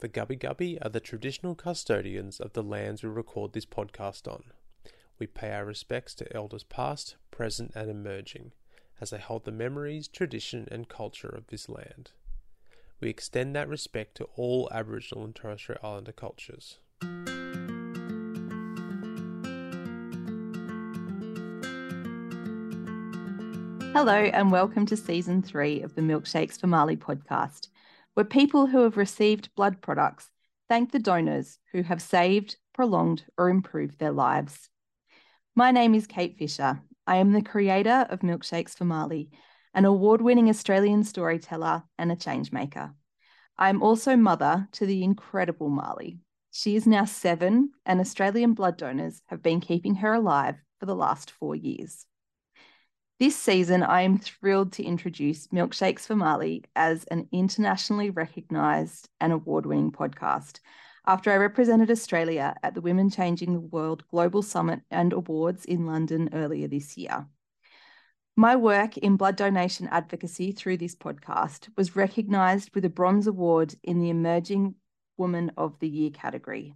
The Gubbi Gubbi are the traditional custodians of the lands we record this podcast on. We pay our respects to elders past, present, and emerging, as they hold the memories, tradition, and culture of this land. We extend that respect to all Aboriginal and Torres Strait Islander cultures. Hello, and welcome to season three of the Milkshakes for Marleigh podcast where people who have received blood products thank the donors who have saved, prolonged, or improved their lives. My name is Kate Fisher. I am the creator of Milkshakes for Marleigh, an award winning Australian storyteller and a changemaker. I am also mother to the incredible Marleigh. She is now seven, and Australian blood donors have been keeping her alive for the last four years. This season, I am thrilled to introduce Milkshakes for Marleigh as an internationally recognised and award winning podcast. After I represented Australia at the Women Changing the World Global Summit and Awards in London earlier this year. My work in blood donation advocacy through this podcast was recognised with a Bronze Award in the Emerging Woman of the Year category.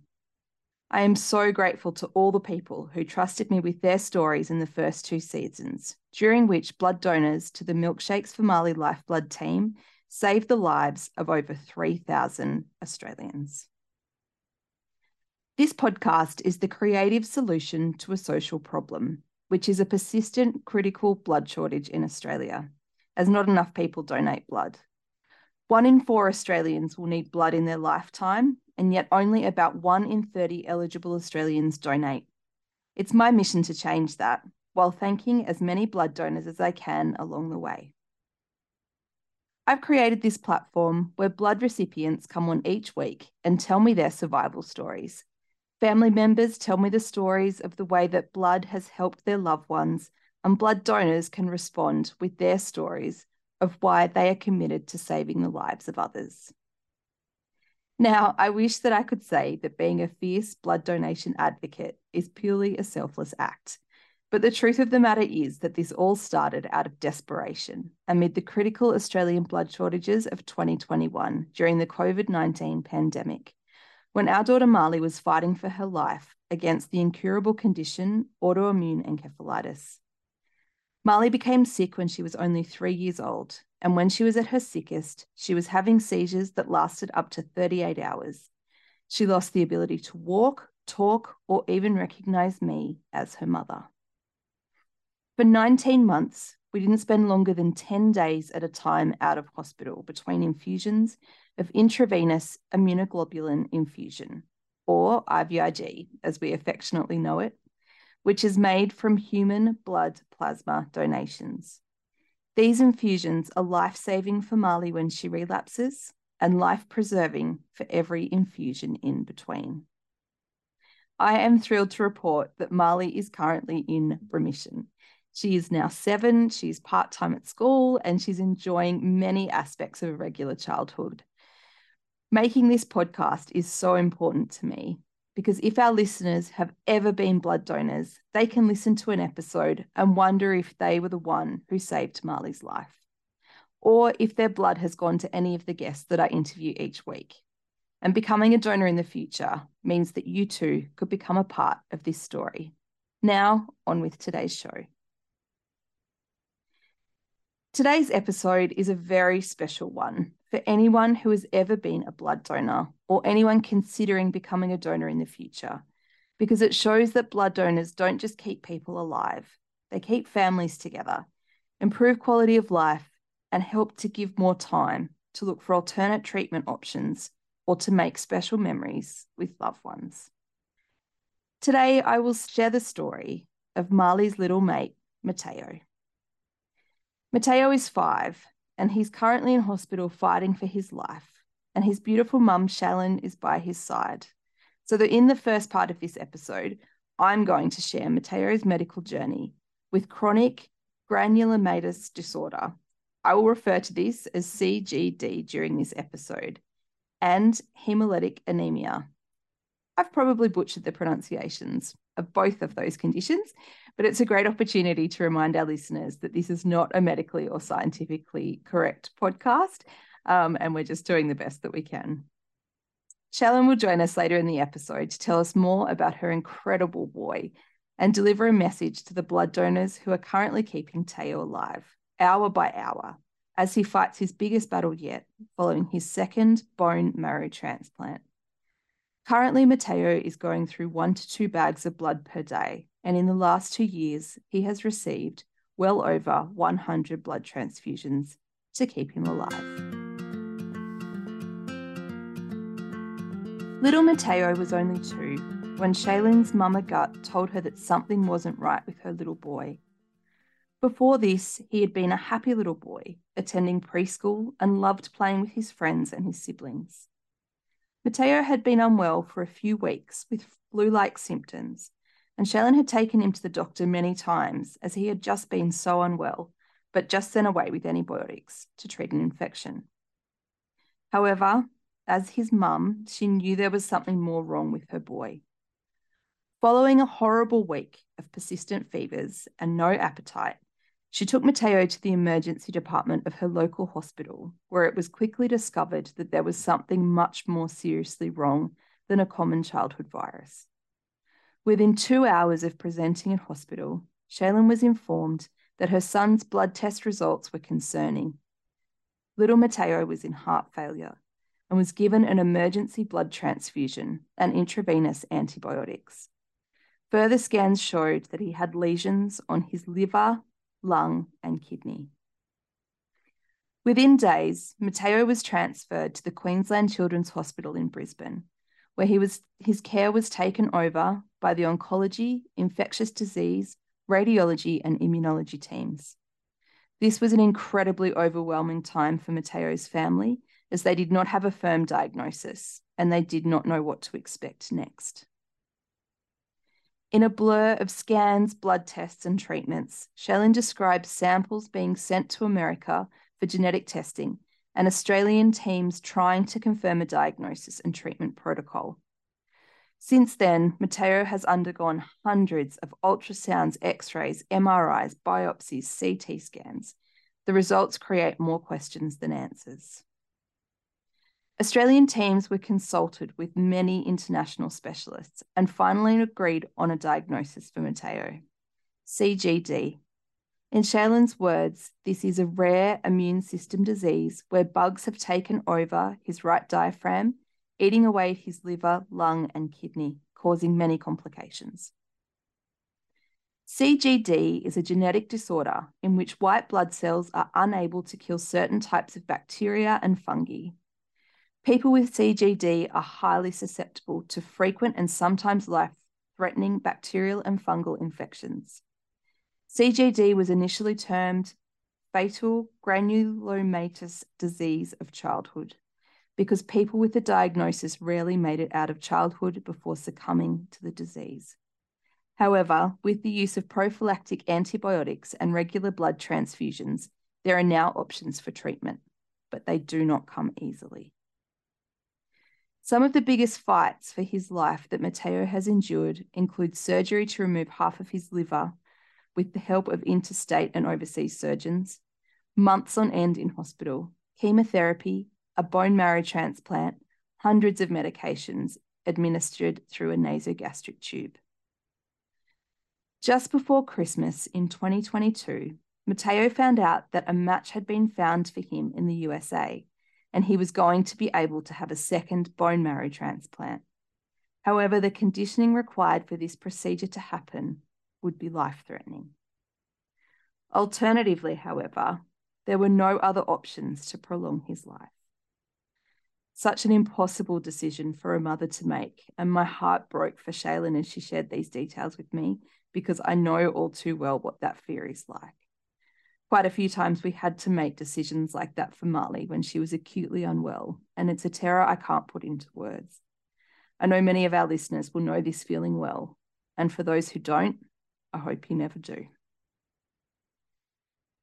I am so grateful to all the people who trusted me with their stories in the first two seasons, during which blood donors to the Milkshakes for Marleigh Lifeblood team saved the lives of over 3,000 Australians. This podcast is the creative solution to a social problem, which is a persistent critical blood shortage in Australia, as not enough people donate blood. One in four Australians will need blood in their lifetime, and yet only about one in 30 eligible Australians donate. It's my mission to change that while thanking as many blood donors as I can along the way. I've created this platform where blood recipients come on each week and tell me their survival stories. Family members tell me the stories of the way that blood has helped their loved ones, and blood donors can respond with their stories of why they are committed to saving the lives of others. Now, I wish that I could say that being a fierce blood donation advocate is purely a selfless act. But the truth of the matter is that this all started out of desperation amid the critical Australian blood shortages of 2021 during the COVID 19 pandemic, when our daughter Marleigh was fighting for her life against the incurable condition autoimmune encephalitis. Marleigh became sick when she was only three years old, and when she was at her sickest, she was having seizures that lasted up to 38 hours. She lost the ability to walk, talk, or even recognize me as her mother. For 19 months, we didn't spend longer than 10 days at a time out of hospital between infusions of intravenous immunoglobulin infusion, or IVIG, as we affectionately know it, which is made from human blood plasma donations. These infusions are life saving for Marleigh when she relapses and life preserving for every infusion in between. I am thrilled to report that Marleigh is currently in remission. She is now seven, she's part time at school, and she's enjoying many aspects of a regular childhood. Making this podcast is so important to me because if our listeners have ever been blood donors, they can listen to an episode and wonder if they were the one who saved Marleigh's life, or if their blood has gone to any of the guests that I interview each week. And becoming a donor in the future means that you too could become a part of this story. Now, on with today's show. Today's episode is a very special one for anyone who has ever been a blood donor or anyone considering becoming a donor in the future, because it shows that blood donors don't just keep people alive, they keep families together, improve quality of life, and help to give more time to look for alternate treatment options or to make special memories with loved ones. Today, I will share the story of Marleigh's little mate, Mateoh. Mateoh is five and he's currently in hospital fighting for his life. And his beautiful mum, Shalyn, is by his side. So that in the first part of this episode, I'm going to share Mateoh's medical journey with chronic granulomatous disorder. I will refer to this as CGD during this episode, and hemolytic anemia. I've probably butchered the pronunciations of both of those conditions, but it's a great opportunity to remind our listeners that this is not a medically or scientifically correct podcast, um, and we're just doing the best that we can. Shalyn will join us later in the episode to tell us more about her incredible boy and deliver a message to the blood donors who are currently keeping Teo alive, hour by hour, as he fights his biggest battle yet following his second bone marrow transplant. Currently, Mateoh is going through one to two bags of blood per day, and in the last two years, he has received well over 100 blood transfusions to keep him alive. Little Mateoh was only two when Shalyn's mama gut told her that something wasn't right with her little boy. Before this, he had been a happy little boy, attending preschool and loved playing with his friends and his siblings. Mateoh had been unwell for a few weeks with flu like symptoms, and Shalyn had taken him to the doctor many times as he had just been so unwell, but just sent away with antibiotics to treat an infection. However, as his mum, she knew there was something more wrong with her boy. Following a horrible week of persistent fevers and no appetite, she took Mateoh to the emergency department of her local hospital, where it was quickly discovered that there was something much more seriously wrong than a common childhood virus. Within two hours of presenting in hospital, Shalyn was informed that her son's blood test results were concerning. Little Mateoh was in heart failure and was given an emergency blood transfusion and intravenous antibiotics. Further scans showed that he had lesions on his liver, lung, and kidney. Within days, Mateoh was transferred to the Queensland Children's Hospital in Brisbane, where he was, his care was taken over by the oncology, infectious disease, radiology, and immunology teams. This was an incredibly overwhelming time for Mateoh's family as they did not have a firm diagnosis and they did not know what to expect next. In a blur of scans, blood tests, and treatments, Shalyn describes samples being sent to America for genetic testing and Australian teams trying to confirm a diagnosis and treatment protocol. Since then, Mateoh has undergone hundreds of ultrasounds, x rays, MRIs, biopsies, CT scans. The results create more questions than answers. Australian teams were consulted with many international specialists and finally agreed on a diagnosis for Mateoh CGD. In Shalyn's words, this is a rare immune system disease where bugs have taken over his right diaphragm, eating away his liver, lung, and kidney, causing many complications. CGD is a genetic disorder in which white blood cells are unable to kill certain types of bacteria and fungi, People with CGD are highly susceptible to frequent and sometimes life threatening bacterial and fungal infections. CGD was initially termed fatal granulomatous disease of childhood because people with the diagnosis rarely made it out of childhood before succumbing to the disease. However, with the use of prophylactic antibiotics and regular blood transfusions, there are now options for treatment, but they do not come easily. Some of the biggest fights for his life that Mateoh has endured include surgery to remove half of his liver with the help of interstate and overseas surgeons, months on end in hospital, chemotherapy, a bone marrow transplant, hundreds of medications administered through a nasogastric tube. Just before Christmas in 2022, Mateoh found out that a match had been found for him in the USA and he was going to be able to have a second bone marrow transplant. However, the conditioning required for this procedure to happen would be life threatening. Alternatively, however, there were no other options to prolong his life. Such an impossible decision for a mother to make, and my heart broke for Shalyn as she shared these details with me because I know all too well what that fear is like quite a few times we had to make decisions like that for Marleigh when she was acutely unwell, and it's a terror I can't put into words. I know many of our listeners will know this feeling well, and for those who don't, I hope you never do.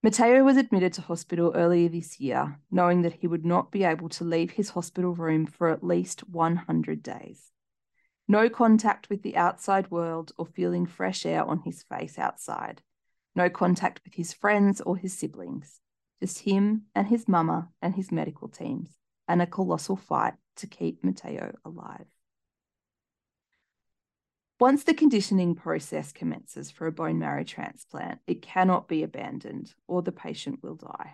Mateoh was admitted to hospital earlier this year, knowing that he would not be able to leave his hospital room for at least 100 days. No contact with the outside world or feeling fresh air on his face outside no contact with his friends or his siblings, just him and his mama and his medical teams and a colossal fight to keep Mateoh alive. Once the conditioning process commences for a bone marrow transplant, it cannot be abandoned or the patient will die.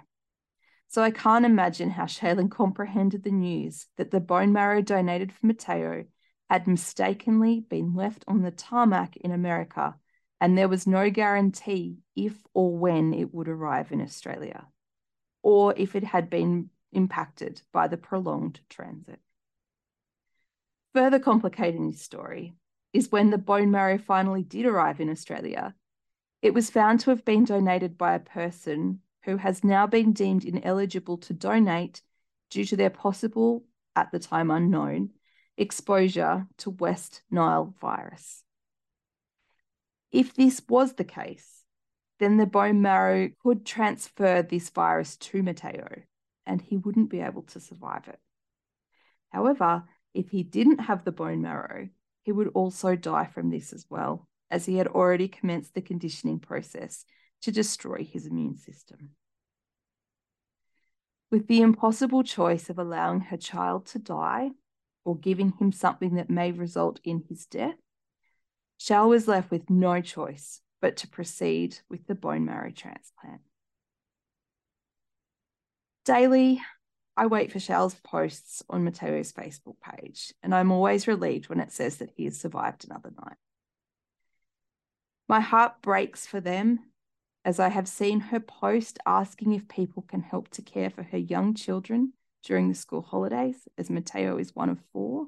So I can't imagine how Shalyn comprehended the news that the bone marrow donated for Mateoh had mistakenly been left on the tarmac in America, and there was no guarantee if or when it would arrive in Australia, or if it had been impacted by the prolonged transit. Further complicating this story is when the bone marrow finally did arrive in Australia. It was found to have been donated by a person who has now been deemed ineligible to donate due to their possible, at the time unknown, exposure to West Nile virus. If this was the case, then the bone marrow could transfer this virus to Mateoh and he wouldn't be able to survive it. However, if he didn't have the bone marrow, he would also die from this as well, as he had already commenced the conditioning process to destroy his immune system. With the impossible choice of allowing her child to die or giving him something that may result in his death, Shell was left with no choice but to proceed with the bone marrow transplant. Daily, I wait for Shell's posts on Mateoh's Facebook page, and I'm always relieved when it says that he has survived another night. My heart breaks for them as I have seen her post asking if people can help to care for her young children during the school holidays, as Mateoh is one of four,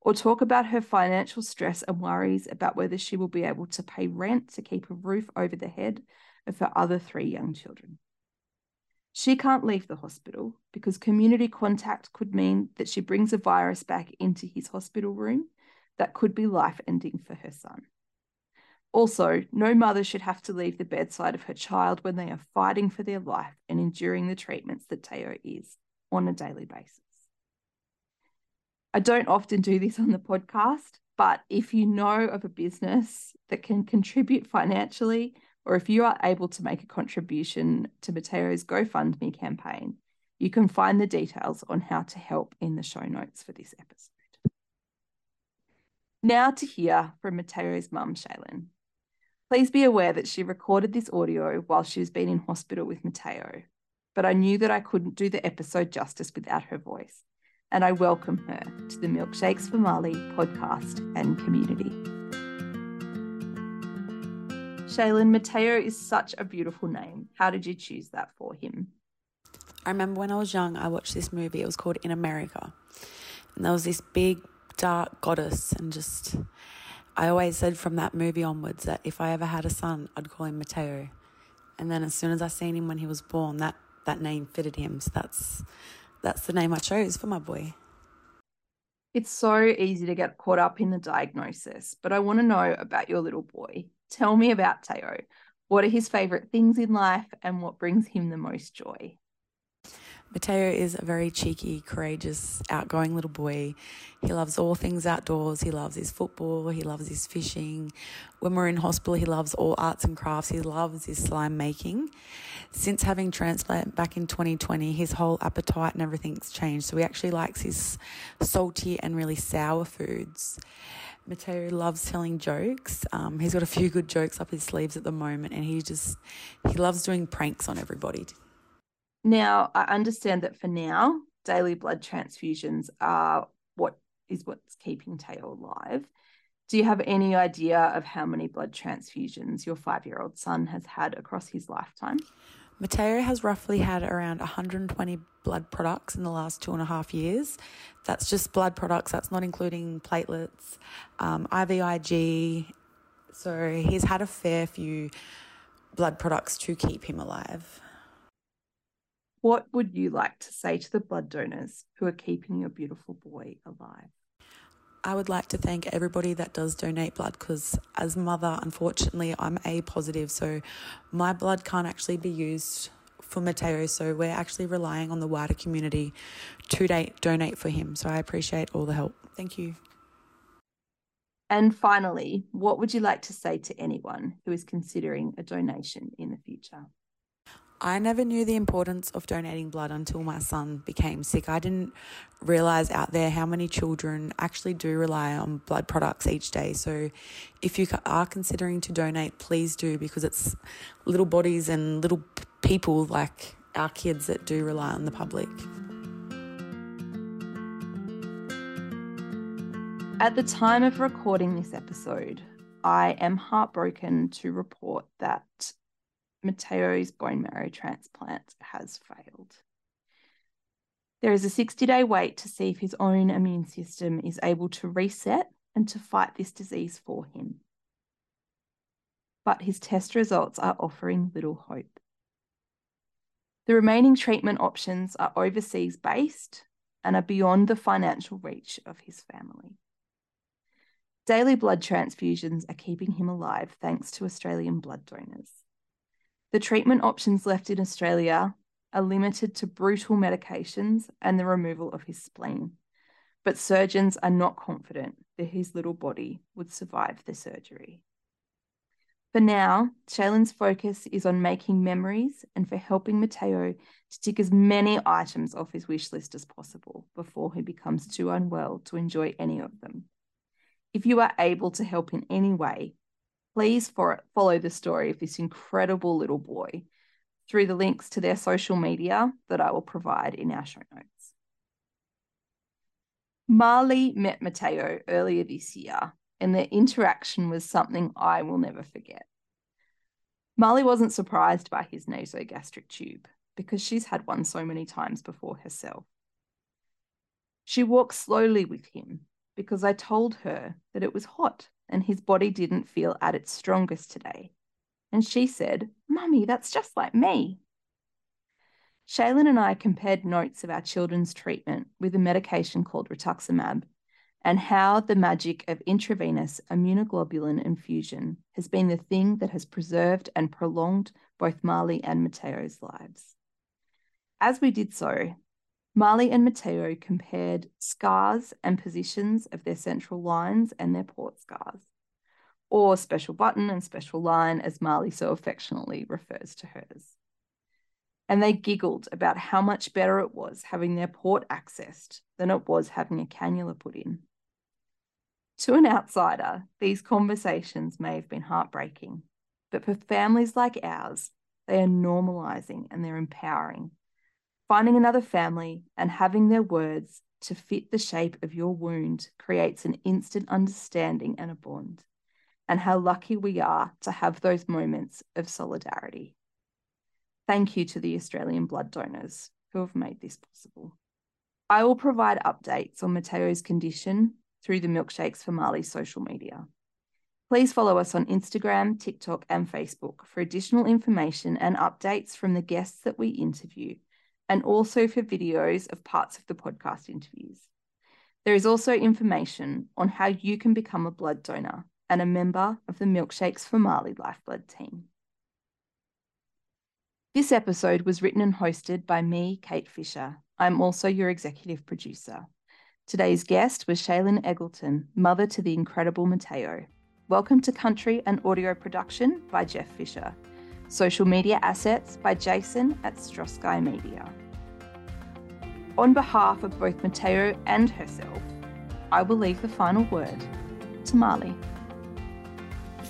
or talk about her financial stress and worries about whether she will be able to pay rent to keep a roof over the head of her other three young children. She can't leave the hospital because community contact could mean that she brings a virus back into his hospital room that could be life ending for her son. Also, no mother should have to leave the bedside of her child when they are fighting for their life and enduring the treatments that Teo is on a daily basis. I don't often do this on the podcast, but if you know of a business that can contribute financially or if you are able to make a contribution to Mateoh's GoFundMe campaign, you can find the details on how to help in the show notes for this episode. Now to hear from Mateoh's mum, Shalyn. Please be aware that she recorded this audio while she was being in hospital with Mateoh, but I knew that I couldn't do the episode justice without her voice, and I welcome her to the Milkshakes for Marleigh podcast and community. Shalyn, Mateoh is such a beautiful name. How did you choose that for him? I remember when I was young, I watched this movie. It was called In America. And there was this big, dark goddess. And just, I always said from that movie onwards that if I ever had a son, I'd call him Mateoh. And then as soon as I seen him when he was born, that, that name fitted him. So that's, that's the name I chose for my boy. It's so easy to get caught up in the diagnosis, but I want to know about your little boy. Tell me about Teo. What are his favorite things in life and what brings him the most joy? Mateoh is a very cheeky, courageous, outgoing little boy. He loves all things outdoors. He loves his football. He loves his fishing. When we're in hospital, he loves all arts and crafts. He loves his slime making. Since having transplant back in 2020, his whole appetite and everything's changed. So he actually likes his salty and really sour foods. Mateoh loves telling jokes. Um, he's got a few good jokes up his sleeves at the moment, and he just he loves doing pranks on everybody. Now, I understand that for now, daily blood transfusions are what is what's keeping Teo alive. Do you have any idea of how many blood transfusions your five year old son has had across his lifetime? Mateoh has roughly had around 120 blood products in the last two and a half years. That's just blood products, that's not including platelets, um, IVIG. So he's had a fair few blood products to keep him alive. What would you like to say to the blood donors who are keeping your beautiful boy alive? I would like to thank everybody that does donate blood because, as mother, unfortunately, I'm A positive, so my blood can't actually be used for Mateoh. So we're actually relying on the wider community to date, donate for him. So I appreciate all the help. Thank you. And finally, what would you like to say to anyone who is considering a donation in the future? I never knew the importance of donating blood until my son became sick. I didn't realize out there how many children actually do rely on blood products each day. So, if you are considering to donate, please do because it's little bodies and little people like our kids that do rely on the public. At the time of recording this episode, I am heartbroken to report that Mateoh's bone marrow transplant has failed. There is a 60 day wait to see if his own immune system is able to reset and to fight this disease for him. But his test results are offering little hope. The remaining treatment options are overseas based and are beyond the financial reach of his family. Daily blood transfusions are keeping him alive thanks to Australian blood donors. The treatment options left in Australia are limited to brutal medications and the removal of his spleen, but surgeons are not confident that his little body would survive the surgery. For now, Shalyn's focus is on making memories and for helping Mateoh to tick as many items off his wish list as possible before he becomes too unwell to enjoy any of them. If you are able to help in any way, please for, follow the story of this incredible little boy through the links to their social media that I will provide in our show notes. Marleigh met Mateoh earlier this year, and their interaction was something I will never forget. Marleigh wasn't surprised by his nasogastric tube because she's had one so many times before herself. She walked slowly with him because I told her that it was hot and his body didn't feel at its strongest today. And she said, Mummy, that's just like me. Shalyn and I compared notes of our children's treatment with a medication called rituximab and how the magic of intravenous immunoglobulin infusion has been the thing that has preserved and prolonged both Marleigh and Mateoh's lives. As we did so, Marleigh and Mateoh compared scars and positions of their central lines and their port scars, or special button and special line, as Marleigh so affectionately refers to hers. And they giggled about how much better it was having their port accessed than it was having a cannula put in. To an outsider, these conversations may have been heartbreaking, but for families like ours, they are normalizing and they're empowering Finding another family and having their words to fit the shape of your wound creates an instant understanding and a bond. And how lucky we are to have those moments of solidarity. Thank you to the Australian blood donors who have made this possible. I will provide updates on Mateoh's condition through the Milkshakes for Marleigh social media. Please follow us on Instagram, TikTok, and Facebook for additional information and updates from the guests that we interview and also for videos of parts of the podcast interviews. There is also information on how you can become a blood donor and a member of the Milkshakes for Marleigh Lifeblood team. This episode was written and hosted by me, Kate Fisher. I'm also your executive producer. Today's guest was Shalyn Eggleton, mother to the incredible Mateoh. Welcome to Country and Audio Production by Jeff Fisher. Social media assets by Jason at Strosky Media. On behalf of both Mateoh and herself, I will leave the final word to Marleigh.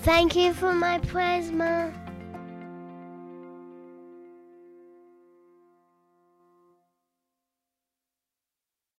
Thank you for my prayers, Ma.